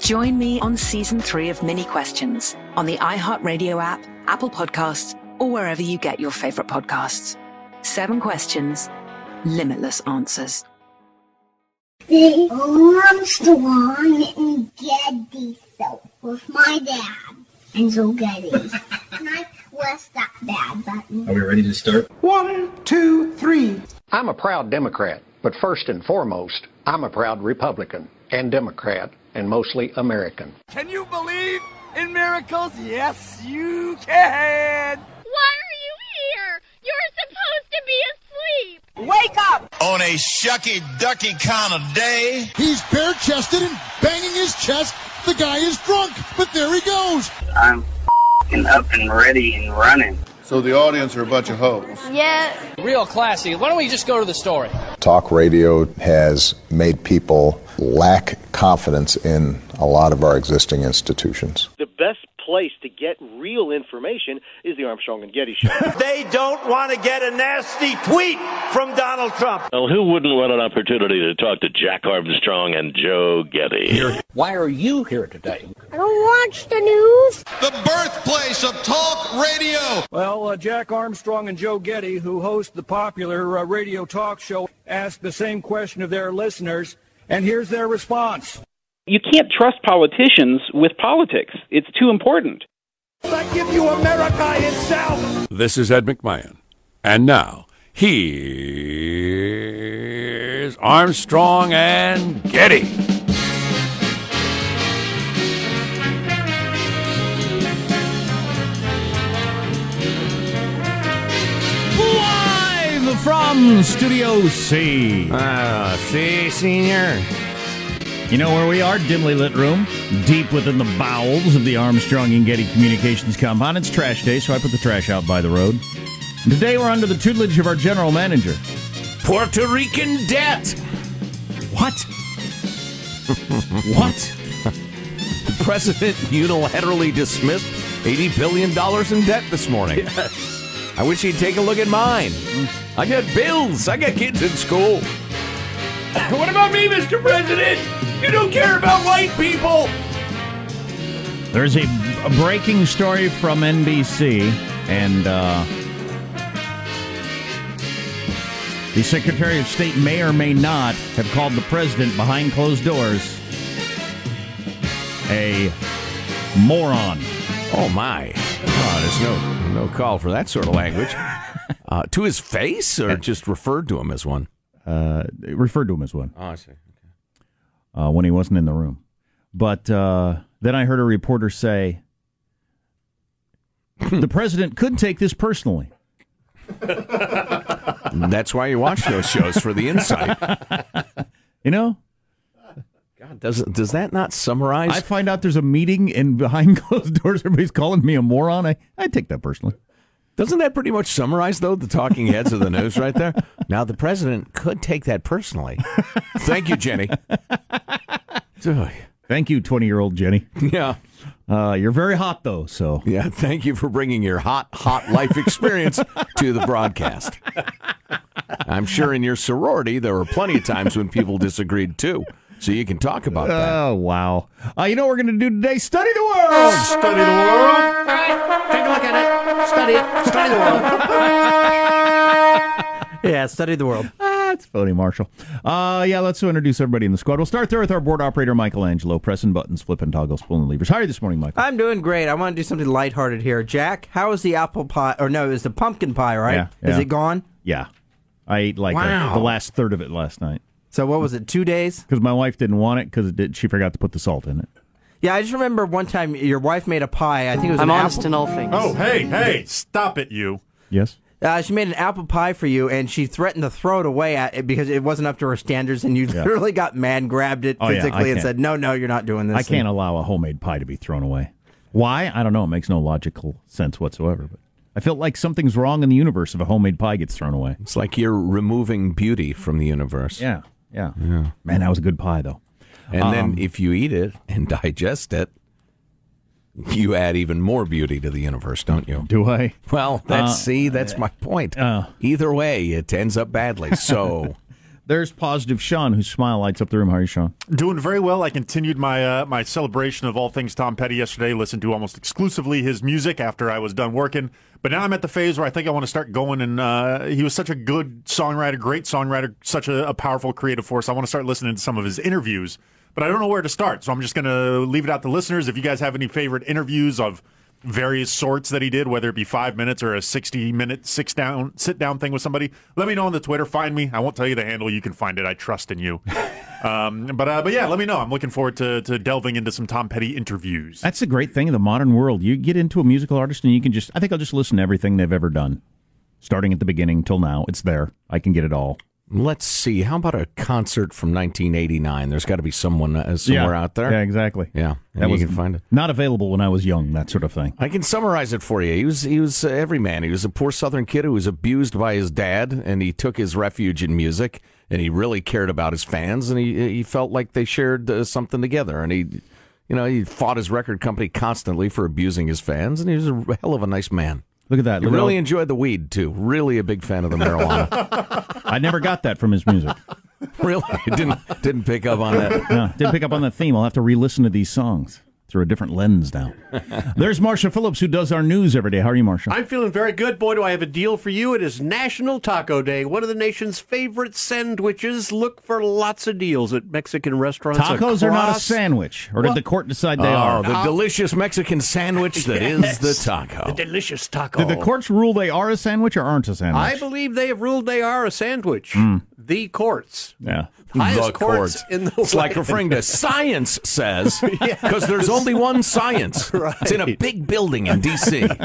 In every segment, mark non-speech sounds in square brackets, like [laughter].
Join me on season three of Minnie Questions on the iHeartRadio app, Apple Podcasts, or wherever you get your favorite podcasts. Seven questions, limitless answers. The Armstrong and Getty show with my dad, Enzo Getty. and I press that bad button. Are we ready to start? One, two, three. I'm a proud Democrat, but first and foremost, I'm a proud Republican and Democrat and mostly American. Can you believe in miracles? Yes, you can. Why are you here? You're supposed to be asleep. Wake up! On a shucky ducky kind of day. He's bare chested and banging his chest. The guy is drunk, but there he goes. I'm up and ready and running. So the audience are a bunch of hoes. Yeah. Real classy. Why don't we just go to the story? Talk radio has made people lack confidence in a lot of our existing institutions. The best place to get real information is the Armstrong and Getty show. [laughs] they don't want to get a nasty tweet from Donald Trump. Well, who wouldn't want an opportunity to talk to Jack Armstrong and Joe Getty? Why are you here today? I don't watch the news. The birthplace of talk radio. Well, uh, Jack Armstrong and Joe Getty, who host the popular uh, radio talk show, asked the same question of their listeners, and here's their response. You can't trust politicians with politics. It's too important. I give you America itself. This is Ed McMahon. And now, here's Armstrong and Getty. Live from Studio C. Ah, see, senior. You know where we are? Dimly lit room, deep within the bowels of the Armstrong and Getty Communications compound. It's trash day, so I put the trash out by the road. And today we're under the tutelage of our general manager. Puerto Rican debt. What? what? The president unilaterally dismissed $80 billion in debt this morning. Yes. I wish he'd take a look at mine. I got bills. I got kids in school. What about me, Mr. President? You don't care about white people. There's a, a breaking story from NBC, and uh, the Secretary of State may or may not have called the president behind closed doors a moron. Oh my! Oh, there's no no call for that sort of language. [laughs] Uh, to his face, or just referred to him as one? Uh, referred to him as one. Oh, I see. Uh, when he wasn't in the room. But uh, then I heard a reporter say, [laughs] the president could take this personally. [laughs] That's why you watch those shows for the insight. [laughs] You know, God, does does that not summarize? I find out there's a meeting and behind closed doors, everybody's calling me a moron. I, I take that personally. Doesn't that pretty much summarize, though, the talking heads of the news right there? Now, the president could take that personally. Thank you, Jenny. Thank you, 20 year old Jenny. Yeah. Uh, you're very hot, though, so. Yeah, thank you for bringing your hot, hot life experience to the broadcast. I'm sure in your sorority there were plenty of times when people disagreed, too. So you can talk about that. Oh, wow. Uh, you know what we're going to do today? Study the world! Study the world. All right, take a look at it. Study it. Study the world. [laughs] yeah, study the world. Ah, it's phony, Marshall. Uh, yeah, let's introduce everybody in the squad. We'll start there with our board operator, Michelangelo, pressing buttons, flipping toggles, pulling levers. How are you this morning, Michael? I'm doing great. I want to do something lighthearted here. Jack, how is the apple pie? Or no, it was the pumpkin pie, right? Yeah, Is it gone? Yeah. I ate like a- the last third of it last night. So what was it? Two days? Because my wife didn't want it because did, she forgot to put the salt in it. Yeah, I just remember one time your wife made a pie. I think it was I'm an honest apple. in all things. Oh, hey, hey, stop it, you. Yes. Uh, she made an apple pie for you, and she threatened to throw it away at it because it wasn't up to her standards, and you Yeah. literally got mad, grabbed it Oh, yeah, physically, and said, "No, no, you're not doing this." I can't allow a homemade pie to be thrown away. Why? I don't know. It makes no logical sense whatsoever. But I felt like something's wrong in the universe if a homemade pie gets thrown away. It's like you're removing beauty from the universe. Yeah, yeah. Yeah. Man, that was a good pie, though. And Um, then if you eat it and [laughs] digest it, you add even more beauty to the universe, don't you? Do I? Well, that's Uh, see, that's my point. uh. Either way, it ends up badly. So [laughs] There's positive Sean, whose smile lights up the room. How are you, Sean? Doing very well. I continued my uh, my celebration of all things Tom Petty yesterday. Listened to almost exclusively his music after I was done working. But now I'm at the phase where I think I want to start going. And uh, he was such a good songwriter, great songwriter, such a, a powerful creative force. I want to start listening to some of his interviews, but I don't know where to start. So I'm just going to leave it out to listeners. If you guys have any favorite interviews of various sorts that he did, whether it be five minutes or a 60 minute six down sit down thing with somebody, let me know on the Twitter. Find me. I won't tell you the handle. You can find it. I trust in you. [laughs] um, but uh, but yeah, let me know. I'm looking forward to, to delving into some Tom Petty interviews. That's the great thing of the modern world. You get into a musical artist and you can just, I think I'll just listen to everything they've ever done. Starting at the beginning till now. It's there. I can get it all. Let's see. How about a concert from 1989? There's got to be someone uh, somewhere Yeah. out there. Yeah, exactly. Yeah, That and was you can find it. Not available when I was young, that sort of thing. I can summarize it for you. He was he was uh, every man. He was a poor Southern kid who was abused by his dad, and he took his refuge in music. And he really cared about his fans, and he he felt like they shared uh, something together. And he, you know, he fought his record company constantly for abusing his fans, and he was a hell of a nice man. Look at that. Look really all- enjoyed the weed too. Really a big fan of the marijuana. [laughs] I never got that from his music. [laughs] really didn't didn't pick up on that. No, didn't pick up on that theme. I'll have to re-listen to these songs through a different lens now. [laughs] There's Marsha Phillips, who does our news every day. How are you, Marsha? I'm feeling very good. Boy, do I have a deal for you. It is National Taco Day, one of the nation's favorite sandwiches. Look for lots of deals at Mexican restaurants. Tacos are not a sandwich, or did the court decide they oh, are? the delicious Mexican sandwich that is Yes. the taco. The delicious taco. Did the courts rule they are a sandwich or aren't a sandwich? I believe they have ruled they are a sandwich. Mm. The courts. yeah. Highest the courts court. in the It's like referring to science says, [laughs] because there's only one science. [laughs] It's in a big building in D.C. [laughs]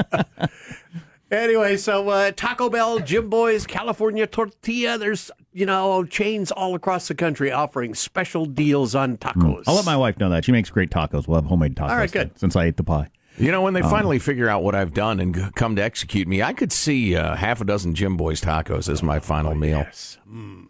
Anyway, so uh, Taco Bell, Jimboy's, California Tortilla. There's you know chains all across the country offering special deals on tacos. I'll let my wife know that. She makes great tacos. We'll have homemade tacos. All right, good. then, Since I ate the pie. You know, when they Um, finally figure out what I've done and come to execute me, I could see uh, half a dozen Jimboy's tacos as my final meal.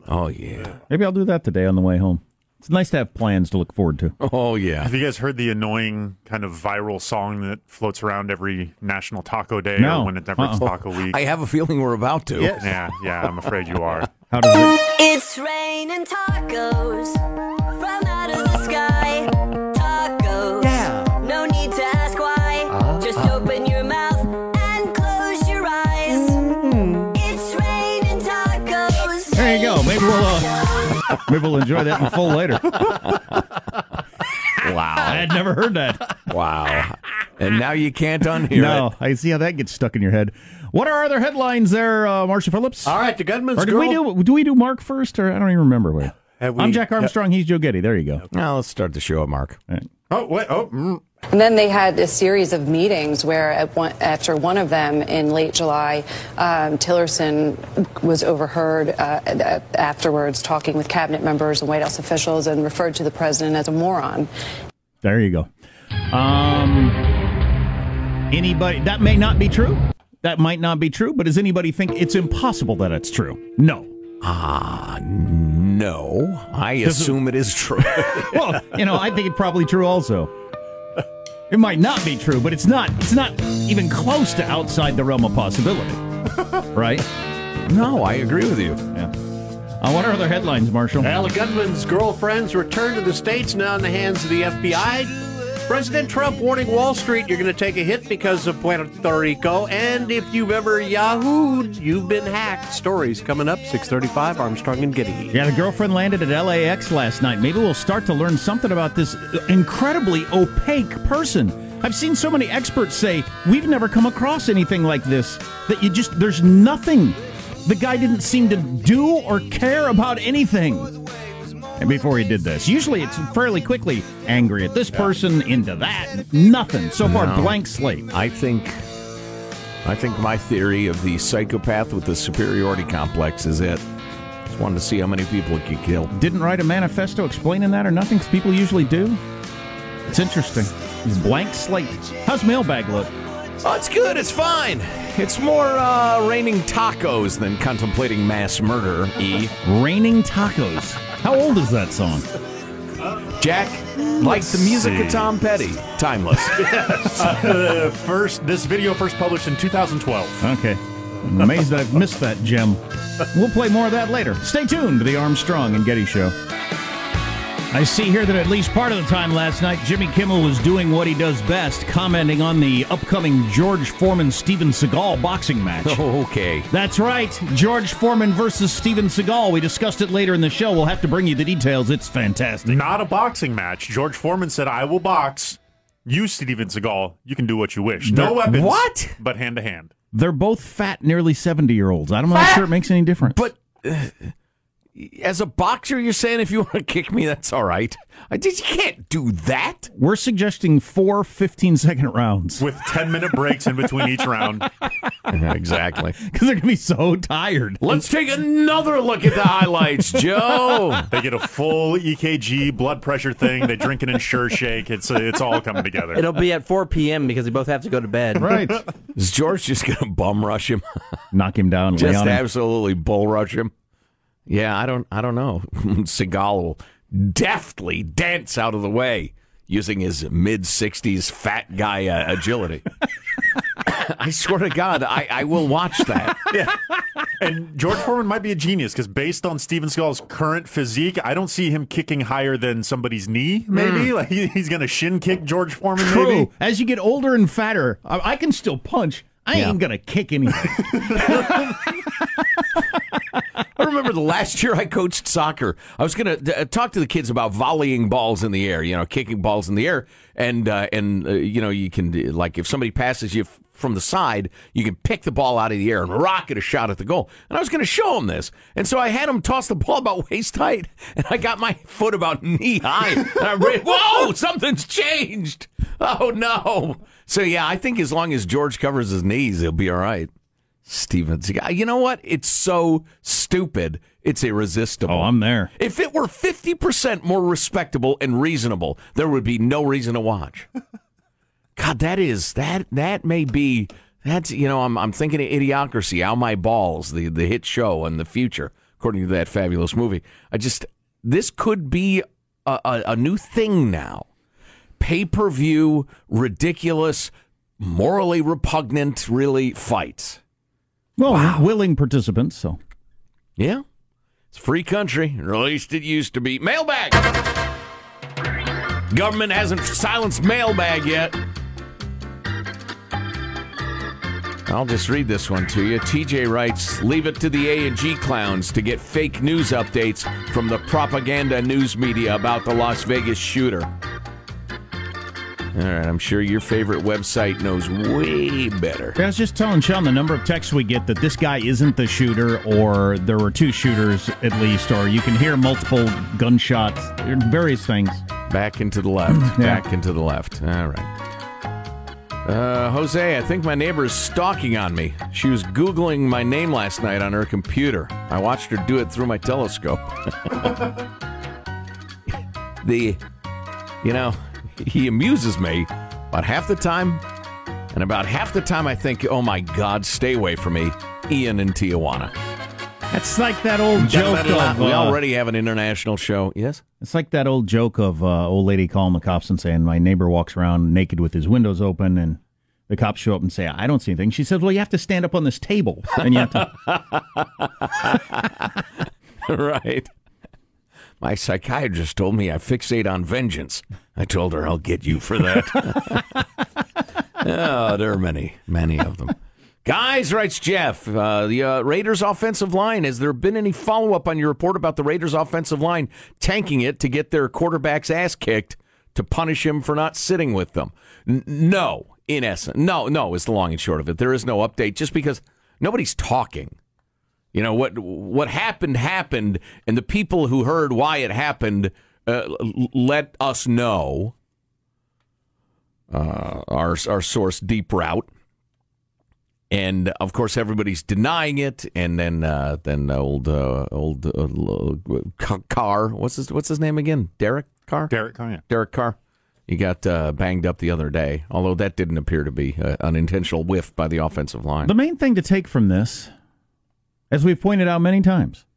Oh, yeah. Maybe I'll do that today on the way home. It's nice to have plans to look forward to. Oh, yeah. Have you guys heard the annoying kind of viral song that floats around every National Taco Day No. or when it's ever Uh-uh. Taco Week? I have a feeling we're about to. Yeah, yeah, I'm afraid you are. How does it? It's raining tacos maybe we'll enjoy that in full later. [laughs] Wow. I had never heard that. Wow. And now you can't unhear it. no, it. I see how that gets stuck in your head. What are our other headlines there, uh, Marshall Phillips? All right, the gunman's Or did girl. we do do we do Mark first, or I don't even remember. Wait. Have we- I'm Jack Armstrong. He's Joe Getty. There you go. Now let's start the show, with Mark. Oh wait. Oh. mm. And then they had a series of meetings where, at one, after one of them in late July, um, Tillerson was overheard uh, afterwards talking with cabinet members and White House officials and referred to the president as a moron. There you go. Um, anybody that may not be true. That might not be true. But does anybody think it's impossible that it's true? No. Ah, no. I assume it is true. [laughs] well, you know, I think it's probably true also. It might not be true, but it's not. It's not even close to outside the realm of possibility, [laughs] right? No, I agree with you. Yeah. Uh, what are other headlines, Marshall? Well, the gunman's girlfriend's returned to the States now in the hands of the FBI. President Trump warning Wall Street you're going to take a hit because of Puerto Rico. And if you've ever Yahooed, you've been hacked. Stories coming up, 635 Armstrong and Getty. Yeah, the girlfriend landed at LAX last night. Maybe we'll start to learn something about this uh, incredibly opaque person. I've seen so many experts say we've never come across anything like this. That you just there's nothing. The guy didn't seem to do or care about anything. Before he did this, usually it's fairly quickly angry at this person, into that, nothing. So far, No. blank slate. I think I think my theory of the psychopath with the superiority complex is it. Just wanted to see how many people it could kill. Didn't write a manifesto explaining that or nothing, 'cause people usually do. It's interesting. Blank slate. How's mailbag look? Oh, it's good. It's fine. It's more uh, raining tacos than contemplating mass murder. E. Raining tacos. How old is that song? Jack, like the music see. of Tom Petty, timeless. [laughs] Uh, first, this video first published in 2012. Okay. I'm amazed that I've missed that gem. We'll play more of that later. Stay tuned to the Armstrong and Getty Show. I see here that at least part of the time last night, Jimmy Kimmel was doing what he does best, commenting on the upcoming George Foreman Steven Seagal boxing match. [laughs] okay. That's right, George Foreman versus Steven Seagal. We discussed it later in the show. We'll have to bring you the details. It's fantastic. Not a boxing match. George Foreman said, I will box. You, Steven Seagal, you can do what you wish. No They're- weapons. What? But hand to hand. They're both fat, nearly 70 year olds. I'm not know sure it makes any difference. But uh, as a boxer, you're saying if you want to [laughs] kick me, that's all right. I just you can't do that. We're suggesting four 15 second rounds. With 10 minute breaks in between each round. [laughs] [laughs] exactly. Because they're going to be so tired. Let's take another look at the highlights, Joe. They get a full EKG blood pressure thing. They drink an Ensure shake. It's uh, it's all coming together. It'll be at 4 p.m. because they both have to go to bed. Right. Is George just going to bum rush him? Knock him down. just on him. absolutely bull rush him? Yeah, I don't. I don't know. [laughs] Seagal will deftly dance out of the way using his mid '60s fat guy uh, agility. [coughs] I swear to God, I, I will watch that. [laughs] yeah. And George Foreman might be a genius because based on Steven Seagal's current physique, I don't see him kicking higher than somebody's knee. Maybe like he, he's going to shin kick George Foreman. True. Maybe. As you get older and fatter, I, I can still punch. I Yeah. ain't going to kick anything. [laughs] I remember the last year I coached soccer. I was going to uh, talk to the kids about volleying balls in the air, you know, kicking balls in the air, and uh, and uh, you know you can uh, like if somebody passes you from the side, you can pick the ball out of the air and rocket a shot at the goal. And I was going to show them this, and so I had them toss the ball about [laughs] waist height, and I got my foot about knee high, and I ran, whoa, something's changed. Oh no! So yeah, I think as long as George covers his knees, he'll be all right. Steven Seagal. You know what? It's so stupid. It's irresistible. oh, I'm there. If it were 50% more respectable and reasonable, there would be no reason to watch. [laughs] God, that is that that may be that's you know, I'm I'm thinking of Idiocracy, Ow My Balls, the the hit show in the future, according to that fabulous movie. I just this could be a, a, a new thing now. Pay-per-view, ridiculous, morally repugnant, really fights. Well, ah, willing participants, so. Yeah. It's free country, or at least it used to be. Mailbag! Government hasn't silenced mailbag yet. I'll just read this one to you. TJ writes, "Leave it to the A and G clowns to get fake news updates from the propaganda news media about the Las Vegas shooter." All right, I'm sure your favorite website knows way better. I was just telling Sean the number of texts we get that this guy isn't the shooter, or there were two shooters at least, or you can hear multiple gunshots, various things. Back into the left. [clears throat] Yeah. Back into the left. All right. Uh, Jose, I think my neighbor is stalking on me. She was Googling my name last night on her computer. I watched her do it through my telescope. [laughs] the, you know, he amuses me about half the time, and about half the time I think, oh my God, stay away from me, Ian in Tijuana. That's like that old joke of. we uh, already have an international show. Yes? It's like that old joke of uh, old lady calling the cops and saying, "My neighbor walks around naked with his windows open," and the cops show up and say, "I don't see anything." She says, "Well, you have to stand up on this table, [laughs] and you have to." [laughs] right. My psychiatrist told me I fixate on vengeance. I told her I'll get you for that. [laughs] oh, there are many, many of them. Guys, writes Jeff, uh, the uh, Raiders offensive line. Has there been any follow up on your report about the Raiders offensive line tanking it to get their quarterback's ass kicked to punish him for not sitting with them? N- no, in essence. No, no, is the long and short of it. There is no update just because nobody's talking. You know what what happened happened, and the people who heard why it happened uh, l- let us know. Uh, our our source, Deep Route, and of course everybody's denying it. And then uh, then old uh, old uh, Carr, what's his what's his name again? Derek Carr. Derek Carr. Yeah. Derek Carr. He got uh, banged up the other day, although that didn't appear to be uh, an intentional whiff by the offensive line. The main thing to take from this, as we've pointed out many times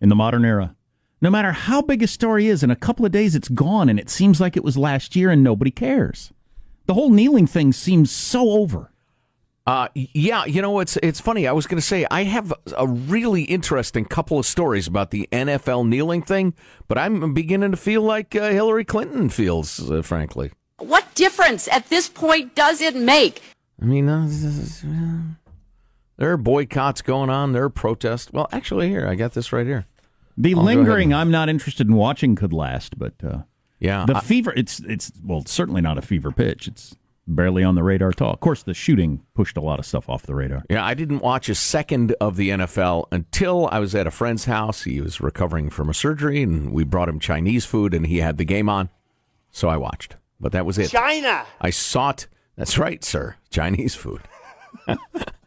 in the modern era, no matter how big a story is, in a couple of days it's gone, and it seems like it was last year, and nobody cares. The whole kneeling thing seems so over. Uh, yeah, you know it's it's funny. I was going to say I have a really interesting couple of stories about the NFL kneeling thing, but I'm beginning to feel like uh, Hillary Clinton feels, uh, frankly. What difference at this point does it make? I mean, uh, there are boycotts going on. There are protests. Well, actually, here I got this right here. The I'll lingering, and- I'm not interested in watching, could last, but uh, yeah, the I- fever. It's it's well, it's certainly not a fever pitch. It's barely on the radar at all. Of course, the shooting pushed a lot of stuff off the radar. Yeah, I didn't watch a second of the NFL until I was at a friend's house. He was recovering from a surgery, and we brought him Chinese food, and he had the game on, so I watched. But that was it. China. I sought. That's right, sir. Chinese food. [laughs]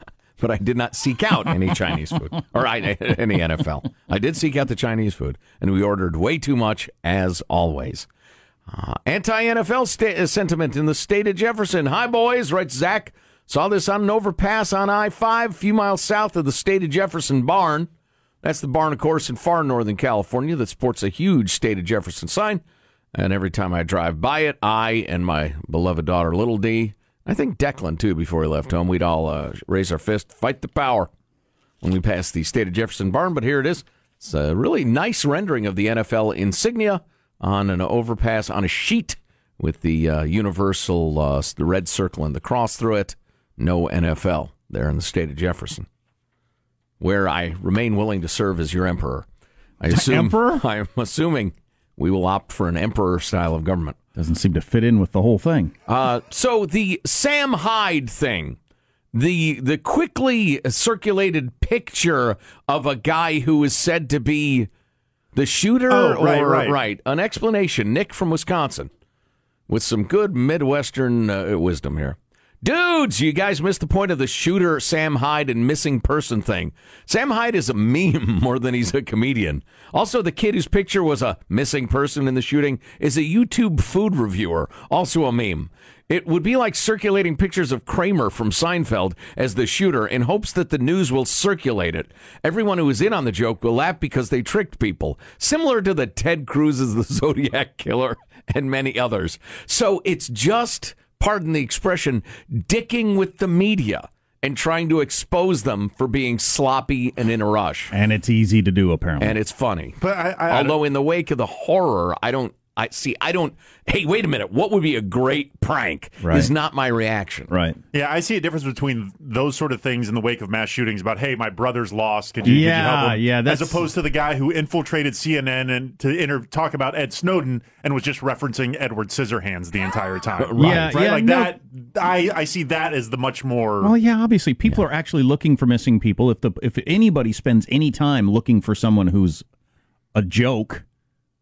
but I did not seek out any [laughs] Chinese food or I, any NFL. I did seek out the Chinese food, and we ordered way too much, as always. Uh, Anti NFL sta- sentiment in the state of Jefferson. Hi, boys, writes Zach. Saw this on an overpass on I 5, a few miles south of the state of Jefferson barn. That's the barn, of course, in far northern California that sports a huge state of Jefferson sign. And every time I drive by it, I and my beloved daughter, Little D, I think Declan, too, before he left home, we'd all uh, raise our fist, fight the power when we passed the state of Jefferson barn. But here it is. It's a really nice rendering of the NFL insignia on an overpass on a sheet with the uh, universal, uh, the red circle and the cross through it. No NFL there in the state of Jefferson, where I remain willing to serve as your emperor. I assume, Emperor? [laughs] I'm assuming we will opt for an emperor style of government. Doesn't seem to fit in with the whole thing. Uh, so the Sam Hyde thing, the the quickly circulated picture of a guy who is said to be the shooter, Oh, right, or right. an explanation. Nick from Wisconsin, with some good Midwestern uh, wisdom here. Dudes, you guys missed the point of the shooter Sam Hyde and missing person thing. Sam Hyde is a [laughs] meme more than he's a comedian. Also, the kid whose picture was a missing person in the shooting is a YouTube food reviewer, also a meme. It would be like circulating pictures of Kramer from Seinfeld as the shooter in hopes that the news will circulate it. Everyone who is in on the joke will laugh because they tricked people, similar to the Ted Cruz [laughs] the Zodiac Killer and many others. So it's just, pardon the expression, dicking with the media and trying to expose them for being sloppy and in a rush. And it's easy to do, apparently. And it's funny. But I, I, Although in the wake of the horror, I don't I see. I don't. Hey, wait a minute. What would be a great prank? Right. Is not my reaction. Right. Yeah, I see a difference between those sort of things in the wake of mass shootings about, hey, my brother's lost. Could you, could you Yeah, help him? yeah, As opposed to the guy who infiltrated CNN and to inter- talk about Ed Snowden and was just referencing Edward Scissorhands the entire time. Yeah, right. yeah, like no- that. I I see that as the much more. Well, yeah, obviously, people are actually looking for missing people. If the if anybody spends any time looking for someone who's a joke,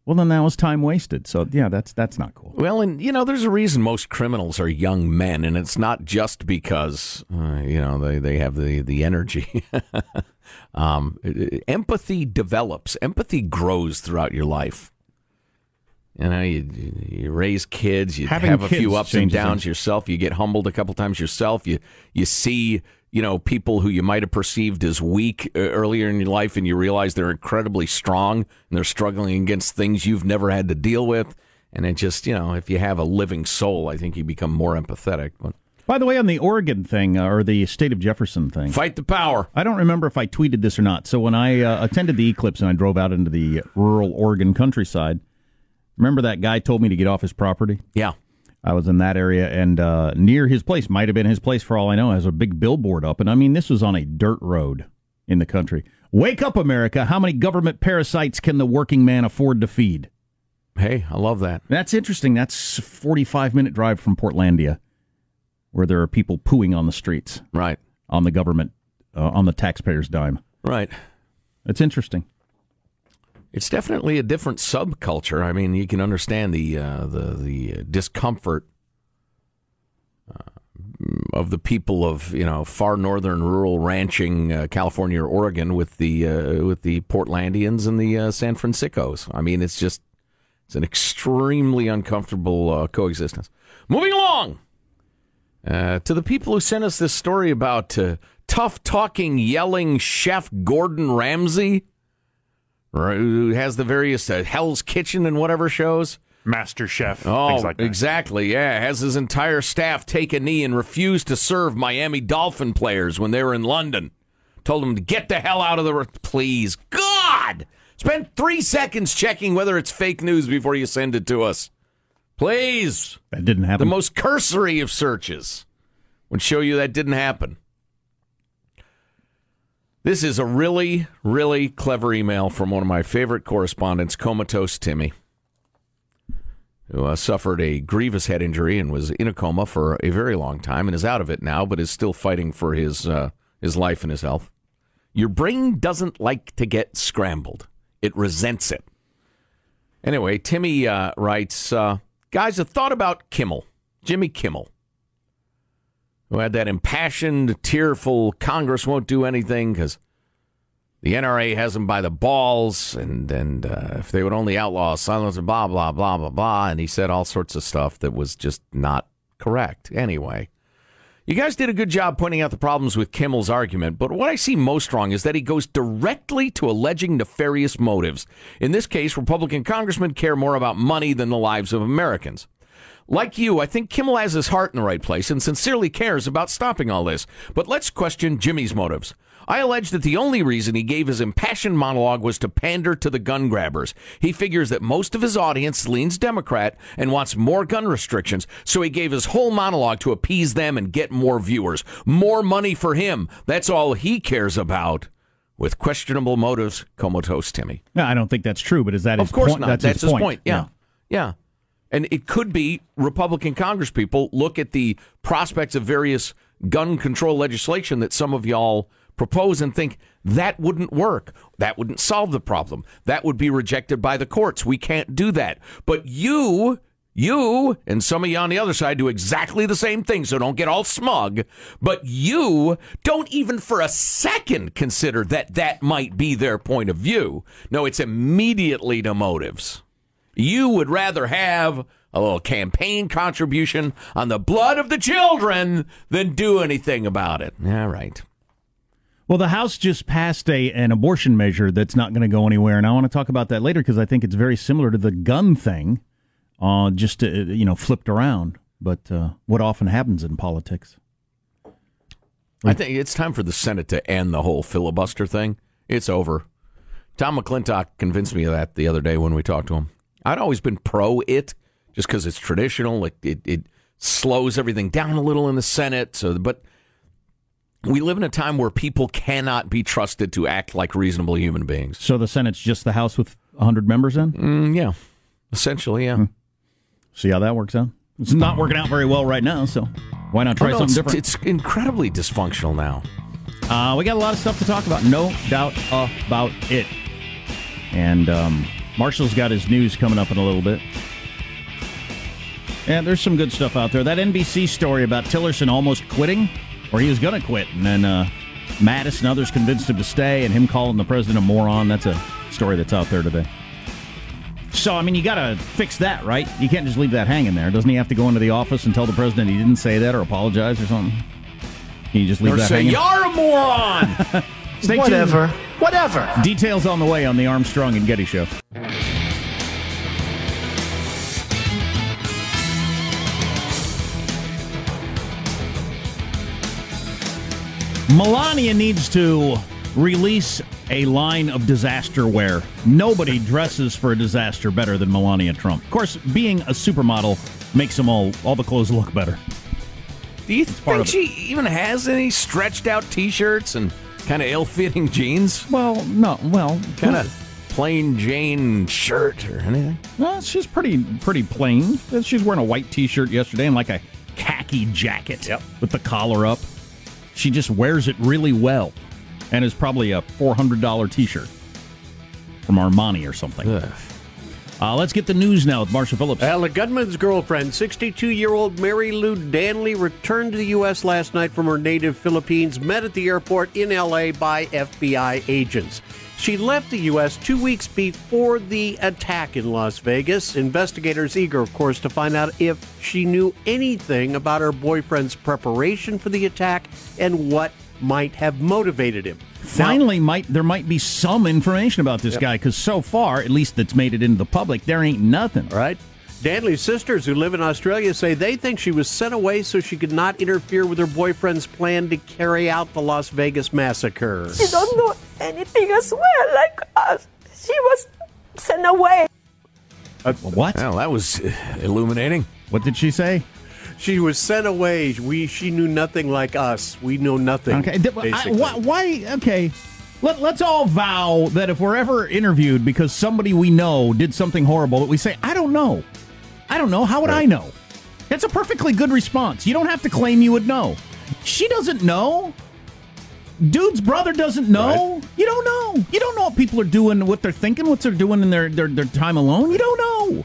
well, then that was time wasted. So, yeah, that's that's not cool. Well, and you know, there's a reason most criminals are young men, and it's not just because uh, you know they, they have the the energy. [laughs] um, empathy develops. Empathy grows throughout your life. You know, you, you raise kids, you Having have a few ups and downs things. yourself. You get humbled a couple times yourself. You you see, you know, people who you might have perceived as weak uh, earlier in your life, and you realize they're incredibly strong and they're struggling against things you've never had to deal with. And it just, you know, if you have a living soul, I think you become more empathetic. But By the way, on the Oregon thing uh, or the state of Jefferson thing, fight the power. I don't remember if I tweeted this or not. So when I uh, attended the eclipse and I drove out into the rural Oregon countryside, remember that guy told me to get off his property? Yeah. I was in that area and uh, near his place, might have been his place for all I know, has a big billboard up. And I mean, this was on a dirt road in the country. Wake up, America. How many government parasites can the working man afford to feed? Hey, I love that. That's interesting. That's 45 minute drive from Portlandia, where there are people pooing on the streets. Right. On the government, uh, on the taxpayer's dime. Right. It's interesting. It's definitely a different subculture. I mean, you can understand the uh, the the discomfort uh, of the people of you know far northern rural ranching uh, California or Oregon with the uh, with the Portlandians and the uh, San Franciscos. I mean, it's just it's an extremely uncomfortable uh, coexistence. Moving along uh, to the people who sent us this story about uh, tough talking, yelling Chef Gordon Ramsay right, who has the various uh, Hell's Kitchen and whatever shows. Master Chef, Oh, things like that. exactly. Yeah, has his entire staff take a knee and refuse to serve Miami Dolphin players when they were in London. Told them to get the hell out of the. Please, God, spend three seconds checking whether it's fake news before you send it to us. Please. That didn't happen. The most cursory of searches would show you that didn't happen. This is a really, really clever email from one of my favorite correspondents, Comatose Timmy, who uh, suffered a grievous head injury and was in a coma for a very long time and is out of it now, but is still fighting for his uh, his life and his health. Your brain doesn't like to get scrambled; it resents it. Anyway, Timmy uh, writes, uh, guys, a thought about Kimmel, Jimmy Kimmel who had that impassioned, tearful Congress won't do anything because the NRA has them by the balls, and and uh, if they would only outlaw silence, and blah blah blah blah blah, and he said all sorts of stuff that was just not correct. Anyway, you guys did a good job pointing out the problems with Kimmel's argument, but what I see most wrong is that he goes directly to alleging nefarious motives. In this case, Republican congressmen care more about money than the lives of Americans. Like you, I think Kimmel has his heart in the right place and sincerely cares about stopping all this. But let's question Jimmy's motives. I allege that the only reason he gave his impassioned monologue was to pander to the gun grabbers. He figures that most of his audience leans Democrat and wants more gun restrictions, so he gave his whole monologue to appease them and get more viewers. More money for him. That's all he cares about. With questionable motives, comatose Timmy. No, I don't think that's true, but is that his Of course point? not. That's, That's, his, point. Yeah. yeah. And it could be Republican congresspeople look at the prospects of various gun control legislation that some of y'all propose and think that wouldn't work. That wouldn't solve the problem. That would be rejected by the courts. We can't do that. But you, you, and some of you on the other side do exactly the same thing, so don't get all smug. But you don't even for a second consider that that might be their point of view. No, it's immediately to motives. You would rather have a little campaign contribution on the blood of the children than do anything about it. All right. Well, the House just passed a an abortion measure that's not going to go anywhere, and I want to talk about that later because I think it's very similar to the gun thing, uh, just uh, you know flipped around. But uh, what often happens in politics? I think it's time for the Senate to end the whole filibuster thing. It's over. Tom McClintock convinced me of that the other day when we talked to him. I'd always been pro it just because it's traditional. Like it, it slows everything down a little in the Senate. So, but we live in a time where people cannot be trusted to act like reasonable human beings. So the Senate's just the House with 100 members in? Mm, yeah, essentially, yeah. Hmm. See how that works out? It's not working out very well right now, so why not try Oh, no, something it's, different? It's incredibly dysfunctional now. Uh, we got a lot of stuff to talk about, no doubt about it. And um, Marshall's got his news coming up in a little bit. And there's some good stuff out there. That NBC story about Tillerson almost quitting, or he was going to quit, and then uh, Mattis and others convinced him to stay, and him calling the president a moron. That's a story that's out there today. So, I mean, you got to fix that, right? You can't just leave that hanging there. Doesn't he have to go into the office and tell the president he didn't say that or apologize or something? Can you just leave Or that say, hanging? "You're a moron." [laughs] Stay Whatever. tuned. Whatever. Details on the way on the Armstrong and Getty Show. Melania needs to release a line of disaster wear. Nobody [laughs] dresses for a disaster better than Melania Trump. Of course, being a supermodel makes them all all the clothes look better. Do you think she even has any stretched out T-shirts and kind of ill-fitting jeans? Well, no, well, kind of plain Jane shirt or anything. Well, she's pretty pretty plain. Uh, she's wearing a white T-shirt yesterday and like a khaki jacket with the collar up. She just wears it really well, and is probably a four hundred dollar T-shirt from Armani or something. Uh, let's get the news now with Marshall Phillips. Well, the gunman's girlfriend, 62 year old Marilou Danley, returned to the U.S. last night from her native Philippines, met at the airport in L.A. by FBI agents. She left the U.S. two weeks before the attack in Las Vegas. Investigators eager, of course, to find out if she knew anything about her boyfriend's preparation for the attack and what might have motivated him. Finally, might there might be some information about this Yep. guy because so far, at least that's made it into the public, there ain't nothing. Right. Danley's sisters, who live in Australia, say they think she was sent away so she could not interfere with her boyfriend's plan to carry out the Las Vegas massacre. She don't know anything as well like us. She was sent away. what? Well, that was uh, illuminating. What did she say? She was sent away. We she knew nothing like us. We know nothing. Okay. I- why, why? Okay. Let, let's all vow that if we're ever interviewed because somebody we know did something horrible, that we say, I don't know. I don't know. How would I know? That's a perfectly good response. You don't have to claim you would know. She doesn't know. Dude's brother doesn't know. You don't know. You don't know what people are doing, what they're thinking, what they're doing in their, their, their time alone. You don't know.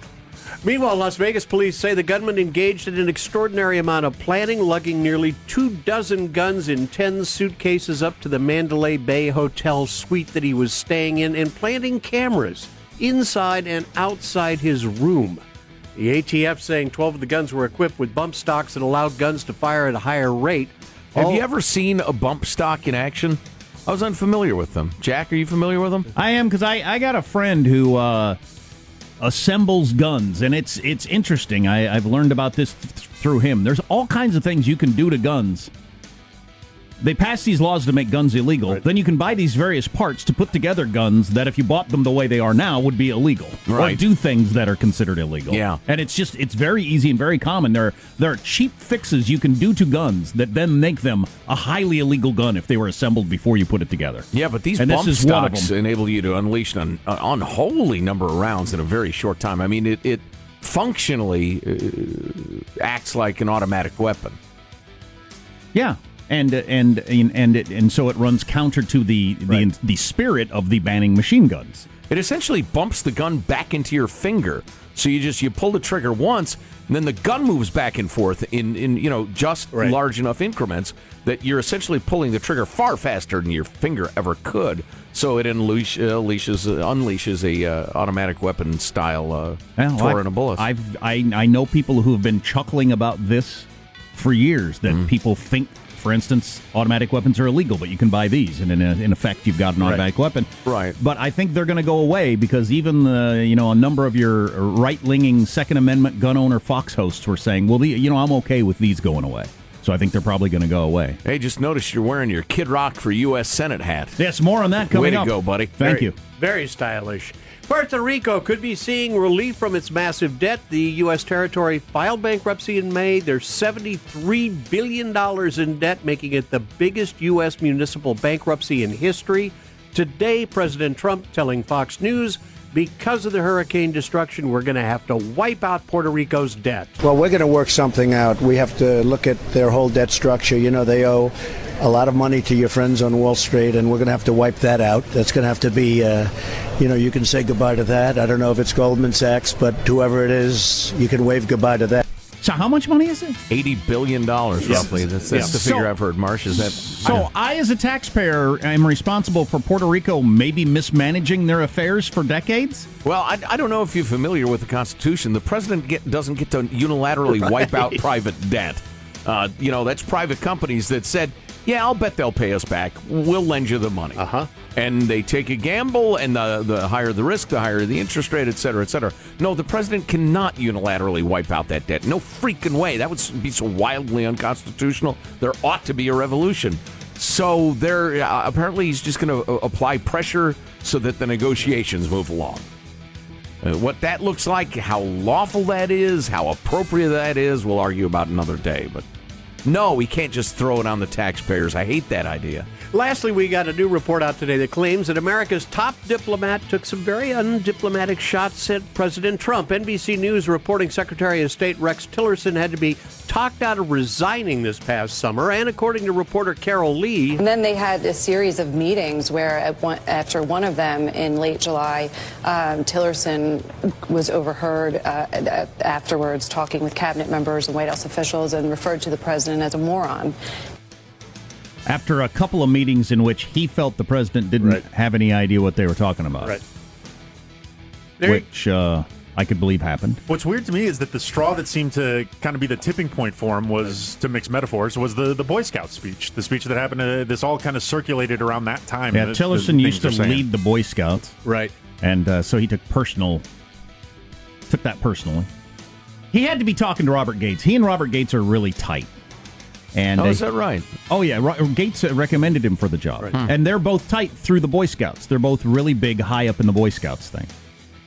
Meanwhile, Las Vegas police say the gunman engaged in an extraordinary amount of planning, lugging nearly two dozen guns in 10 suitcases up to the Mandalay Bay Hotel suite that he was staying in and planting cameras inside and outside his room. The ATF saying 12 of the guns were equipped with bump stocks that allowed guns to fire at a higher rate. Have All- you ever seen a bump stock in action? I was unfamiliar with them. Jack, are you familiar with them? I am because I, I got a friend who uh, assembles guns, and it's it's interesting. I, I've learned about this th- through him. There's all kinds of things you can do to guns. They passed these laws to make guns illegal. Then you can buy these various parts to put together guns that, if you bought them the way they are now, would be illegal. Or Right. do things that are considered illegal. Yeah. and it's just it's very easy and very common. There are, there are cheap fixes you can do to guns that then make them a highly illegal gun if they were assembled before you put it together. Yeah, but these and bump this is one of stocks enable you to unleash an un- unholy number of rounds in a very short time. I mean, it, it functionally uh, acts like an automatic weapon. Yeah, and and and and it, and so it runs counter to the the the spirit of the banning machine guns. It essentially bumps the gun back into your finger. So you just you pull the trigger once, and then the gun moves back and forth in in you know just large enough increments that you're essentially pulling the trigger far faster than your finger ever could. So it unleash, uh, unleashes uh, unleashes a uh, automatic weapon style uh, Well, torrent I- of bullets. I've I I know people who have been chuckling about this for years. That Mm-hmm. people think, for instance, automatic weapons are illegal, but you can buy these, and in, in effect, you've got an automatic weapon. Right. But I think they're going to go away because even the you know a number of your right leaning Second Amendment gun owner Fox hosts were saying, well, the, you know, I'm okay with these going away. So I think they're probably going to go away. Hey, just notice you're wearing your Kid Rock for U.S. Senate hat. Yes, more on that coming Way to up. go, buddy. Thank Very- you. Very stylish. Puerto Rico could be seeing relief from its massive debt. The U.S. territory filed bankruptcy in May. There's $73 billion in debt, making it the biggest U.S. municipal bankruptcy in history. Today, President Trump telling Fox News because of the hurricane destruction, we're going to have to wipe out Puerto Rico's debt. Well, we're going to work something out. We have to look at their whole debt structure. You know, they owe a lot of money to your friends on Wall Street, and we're going to have to wipe that out. That's going to have to be, uh, you know, you can say goodbye to that. I don't know if it's Goldman Sachs, but whoever it is, you can wave goodbye to that. So how much money is it? Eighty billion dollars, Yes. roughly. That's, that's Yeah. the figure So- I've heard. Marsh, is that? So I, as a taxpayer, am responsible for Puerto Rico maybe mismanaging their affairs for decades. Well, I, I don't know if you're familiar with the Constitution. The president get, doesn't get to unilaterally wipe out private debt. Uh, you know, that's private companies that said, "Yeah, I'll bet they'll pay us back. We'll lend you the money." Uh huh. And they take a gamble, and the the higher the risk, the higher the interest rate, et cetera, et cetera. No, the president cannot unilaterally wipe out that debt. No freaking way. That would be so wildly unconstitutional. There ought to be a revolution. So there, uh, apparently, he's just going to uh, apply pressure so that the negotiations move along. Uh, what that looks like, how lawful that is, how appropriate that is, we'll argue about another day. But no, we can't just throw it on the taxpayers. I hate that idea. Lastly, we got a new report out today that claims that America's top diplomat took some very undiplomatic shots at President Trump. NBC News reporting Secretary of State Rex Tillerson had to be talked out of resigning this past summer. And according to reporter Carol Lee, And then they had a series of meetings where, one, after one of them in late July, um, Tillerson was overheard uh, afterwards talking with cabinet members and White House officials and referred to the president as a moron. After a couple of meetings in which he felt the president didn't have any idea what they were talking about, Right. which uh, I could believe happened. What's weird to me is that the straw that seemed to kind of be the tipping point for him was, to mix metaphors, was the, the Boy Scout speech. The speech that happened, uh, this all kind of circulated around that time. Yeah, the- the Tillerson things used to lead the Boy Scouts, right? And uh, so he took personal, took that personally. He had to be talking to Robert Gates. He and Robert Gates are really tight. And Oh, is that right? Oh yeah, Gates recommended him for the job, Hmm. and they're both tight through the Boy Scouts. They're both really big, high up in the Boy Scouts thing.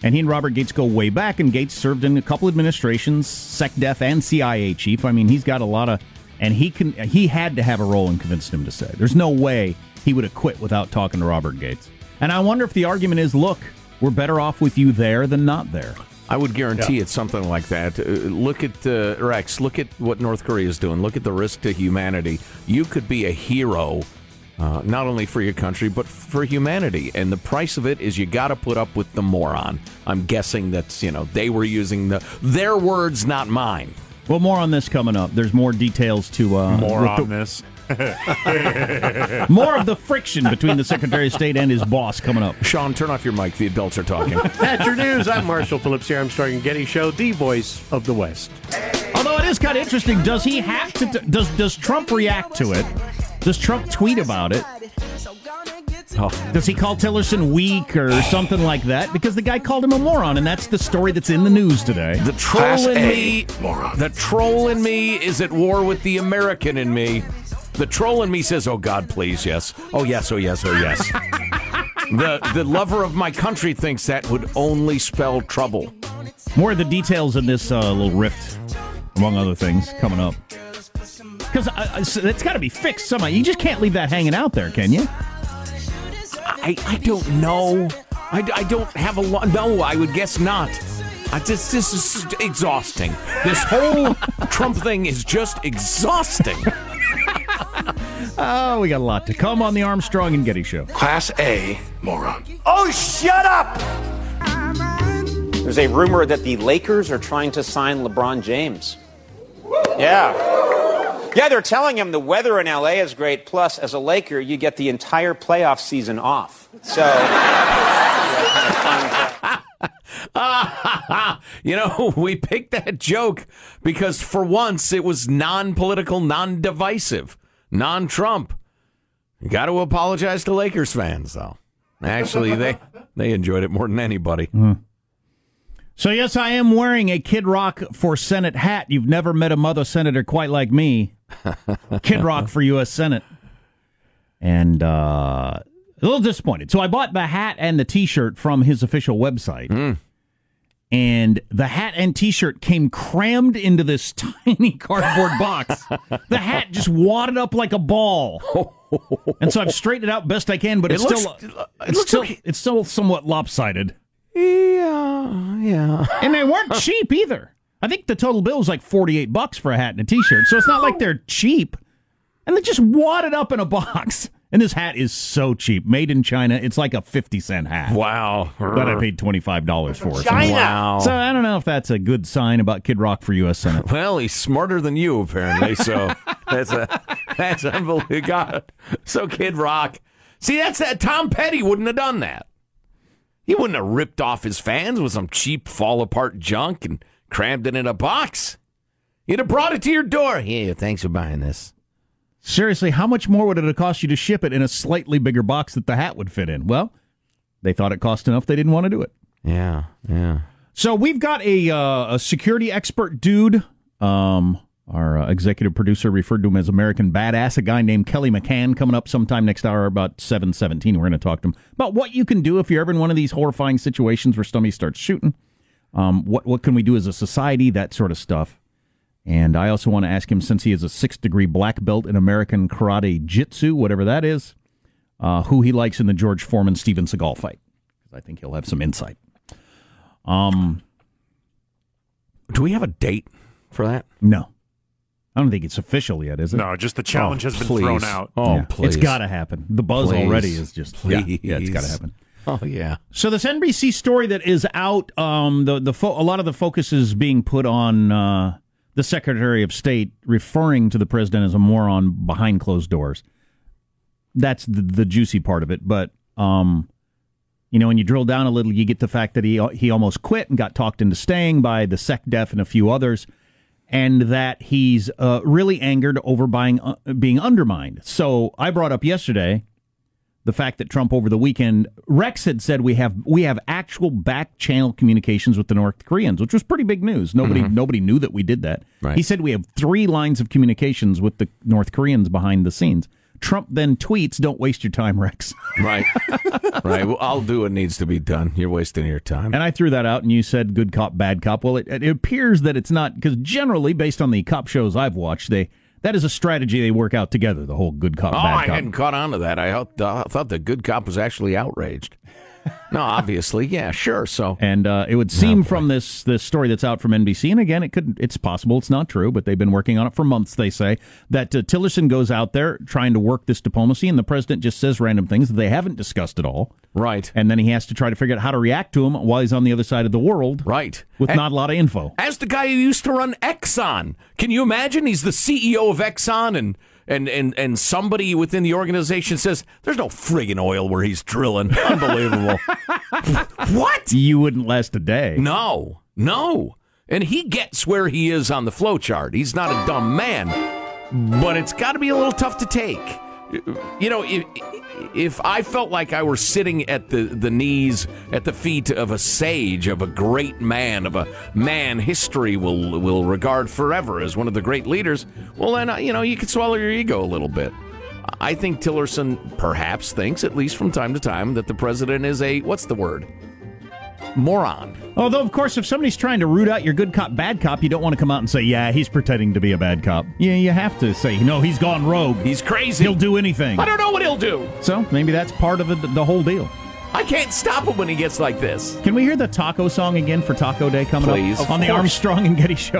And he and Robert Gates go way back, and Gates served in a couple administrations, SecDef and CIA chief. I mean, he's got a lot of, and he can he had to have a role in convincing him to say. There's no way he would have quit without talking to Robert Gates. And I wonder if the argument is, look, we're better off with you there than not there. I would guarantee it's something like that. Uh, look at uh, Rex. Look at what North Korea is doing. Look at the risk to humanity. You could be a hero, uh, not only for your country but for humanity. And the price of it is you got to put up with the moron. I'm guessing that's you know they were using the their words, not mine. Well, more on this coming up. There's more details to uh, More on the- this. [laughs] more of the friction between the Secretary of State and his boss coming up. Sean, turn off your mic. The adults are talking. [laughs] That's your news. I'm Marshall Phillips here. I'm starting Getty Show, the voice of the West. Although it is kind of interesting, does he have to? does does Trump react to it? Does Trump tweet about it? Oh. Does he call Tillerson weak or something like that? Because the guy called him a moron, and that's the story that's in the news today. The troll in me, moron. the troll in me is at war with the American in me. The troll in me says, "Oh God, please, yes. Oh yes, oh yes, oh yes." the the lover of my country thinks that would only spell trouble. More of the details in this uh, little rift, among other things, coming up. Because uh, it's got to be fixed somehow. You just can't leave that hanging out there, can you? I I don't know. I, I don't have a lot. No, I would guess not. I just this is exhausting. This whole Trump thing is just exhausting. Oh, we got a lot to come on the Armstrong and Getty Show. Class A moron. Oh, shut up! There's a rumor that the Lakers are trying to sign LeBron James. Yeah. Yeah, they're telling him the weather in LA is great. Plus, as a Laker, you get the entire playoff season off. So. [laughs] [laughs] you know, we picked that joke because for once it was non political, non divisive, non Trump. Got to apologize to Lakers fans, though. Actually, they, [laughs] they enjoyed it more than anybody. So, yes, I am wearing a Kid Rock for Senate hat. You've never met a mother senator quite like me. [laughs] Kid Rock for U.S. Senate. And uh, a little disappointed. So I bought the hat and the T-shirt from his official website. And the hat and T-shirt came crammed into this [laughs] tiny cardboard box. the hat just wadded up like a ball. [laughs] and so I've straightened it out best I can, but It it's looks- still it it's still okay. it's still somewhat lopsided. Yeah, yeah. And they weren't [laughs] cheap either. I think the total bill was like 48 bucks for a hat and a t-shirt. So it's not like they're cheap. And they just wadded up in a box. And this hat is so cheap. Made in China. It's like a 50 cent hat. Wow. That I paid $25 for. So- China. Wow. So I don't know if that's a good sign about Kid Rock for U.S. Senate. [laughs] Well, he's smarter than you, apparently. So [laughs] that's a that's unbelievable. God. So Kid Rock. See, that's that. Tom Petty wouldn't have done that. He wouldn't have ripped off his fans with some cheap fall apart junk and crammed it in a box. He'd have brought it to your door. Yeah, thanks for buying this. Seriously, how much more would it have cost you to ship it in a slightly bigger box that the hat would fit in? Well, they thought it cost enough. They didn't want to do it. Yeah, yeah. So we've got a uh, a security expert dude. Um, our uh, executive producer referred to him as American Badass. A guy named Kelly McCann coming up sometime next hour about seven seventeen. We're going to talk to him about what you can do if you're ever in one of these horrifying situations where somebody starts shooting. Um, what what can we do as a society? That sort of stuff. And I also want to ask him, since he is a sixth degree black belt in American Karate Jitsu, whatever that is, uh, who he likes in the George Foreman Steven Seagal fight. Because I think he'll have some insight. Um, do we have a date for that? No, I don't think it's official yet, is it? No, just the challenge Oh, has been please. thrown out. Oh, Yeah. please. It's got to happen. The buzz Please. already is just yeah, yeah, it's got to happen. Oh yeah. So this NBC story that is out, um, the the fo- a lot of the focus is being put on uh, the Secretary of State referring to the president as a moron behind closed doors. That's the, the juicy part of it, but um, you know, when you drill down a little, you get the fact that he he almost quit and got talked into staying by the SecDef and a few others, and that he's uh, really angered over buying uh, being undermined. So I brought up yesterday the fact that Trump over the weekend Rex had said we have we have actual back channel communications with the North Koreans, which was pretty big news. Nobody mm-hmm. nobody knew that we did that. Right. He said we have three lines of communications with the North Koreans behind the scenes. Trump then tweets, "Don't waste your time, Rex." [laughs] Right. right. Well, I'll do what needs to be done. You're wasting your time. And I threw that out, and you said good cop, bad cop. Well, it, it appears that it's not because generally, based on the cop shows I've watched, they that is a strategy they work out together. The whole good cop, Oh, bad I cop. hadn't caught on to that. I thought, uh, thought the good cop was actually outraged. [laughs] No, obviously, yeah, sure. So, And uh, it would seem from this this story that's out from NBC, and again, it could it's possible it's not true, but they've been working on it for months. They say that uh, Tillerson goes out there trying to work this diplomacy, and the president just says random things that they haven't discussed at all, right, and then he has to try to figure out how to react to him while he's on the other side of the world, right, with And- not a lot of info. as the guy who used to run Exxon, can you imagine? He's the CEO of Exxon, and and and and somebody within the organization says there's no friggin' oil where he's drilling. Unbelievable. [laughs] what? You wouldn't last a day. No, no. And he gets where he is on the flow chart. He's not a dumb man, but it's got to be a little tough to take. You know, if, if I felt like I were sitting at the, the knees, at the feet of a sage, of a great man, of a man history will will regard forever as one of the great leaders, well, then, you know, you could swallow your ego a little bit. I think Tillerson perhaps thinks, at least from time to time, that the president is a, what's the word? Moron. Although, of course, if somebody's trying to root out your good cop, bad cop, you don't want to come out and say, "Yeah, he's pretending to be a bad cop." Yeah, you have to say, "No, he's gone rogue. He's crazy. He'll do anything." I don't know what he'll do. So maybe that's part of the, the whole deal. I can't stop him when he gets like this. Can we hear the taco song again for Taco Day coming Please. up on the. Armstrong and Getty Show?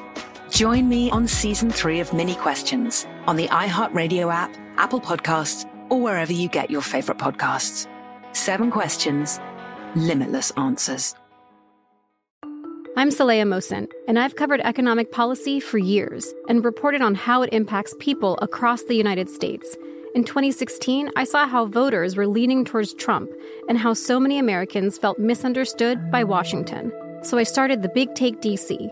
Join me on season three of Minnie Questions on the iHeartRadio app, Apple Podcasts, or wherever you get your favorite podcasts. Seven questions, limitless answers. I'm Saleha Mohsin, and I've covered economic policy for years and reported on how it impacts people across the United States. In 2016, I saw how voters were leaning towards Trump and how so many Americans felt misunderstood by Washington. So I started the Big Take DC.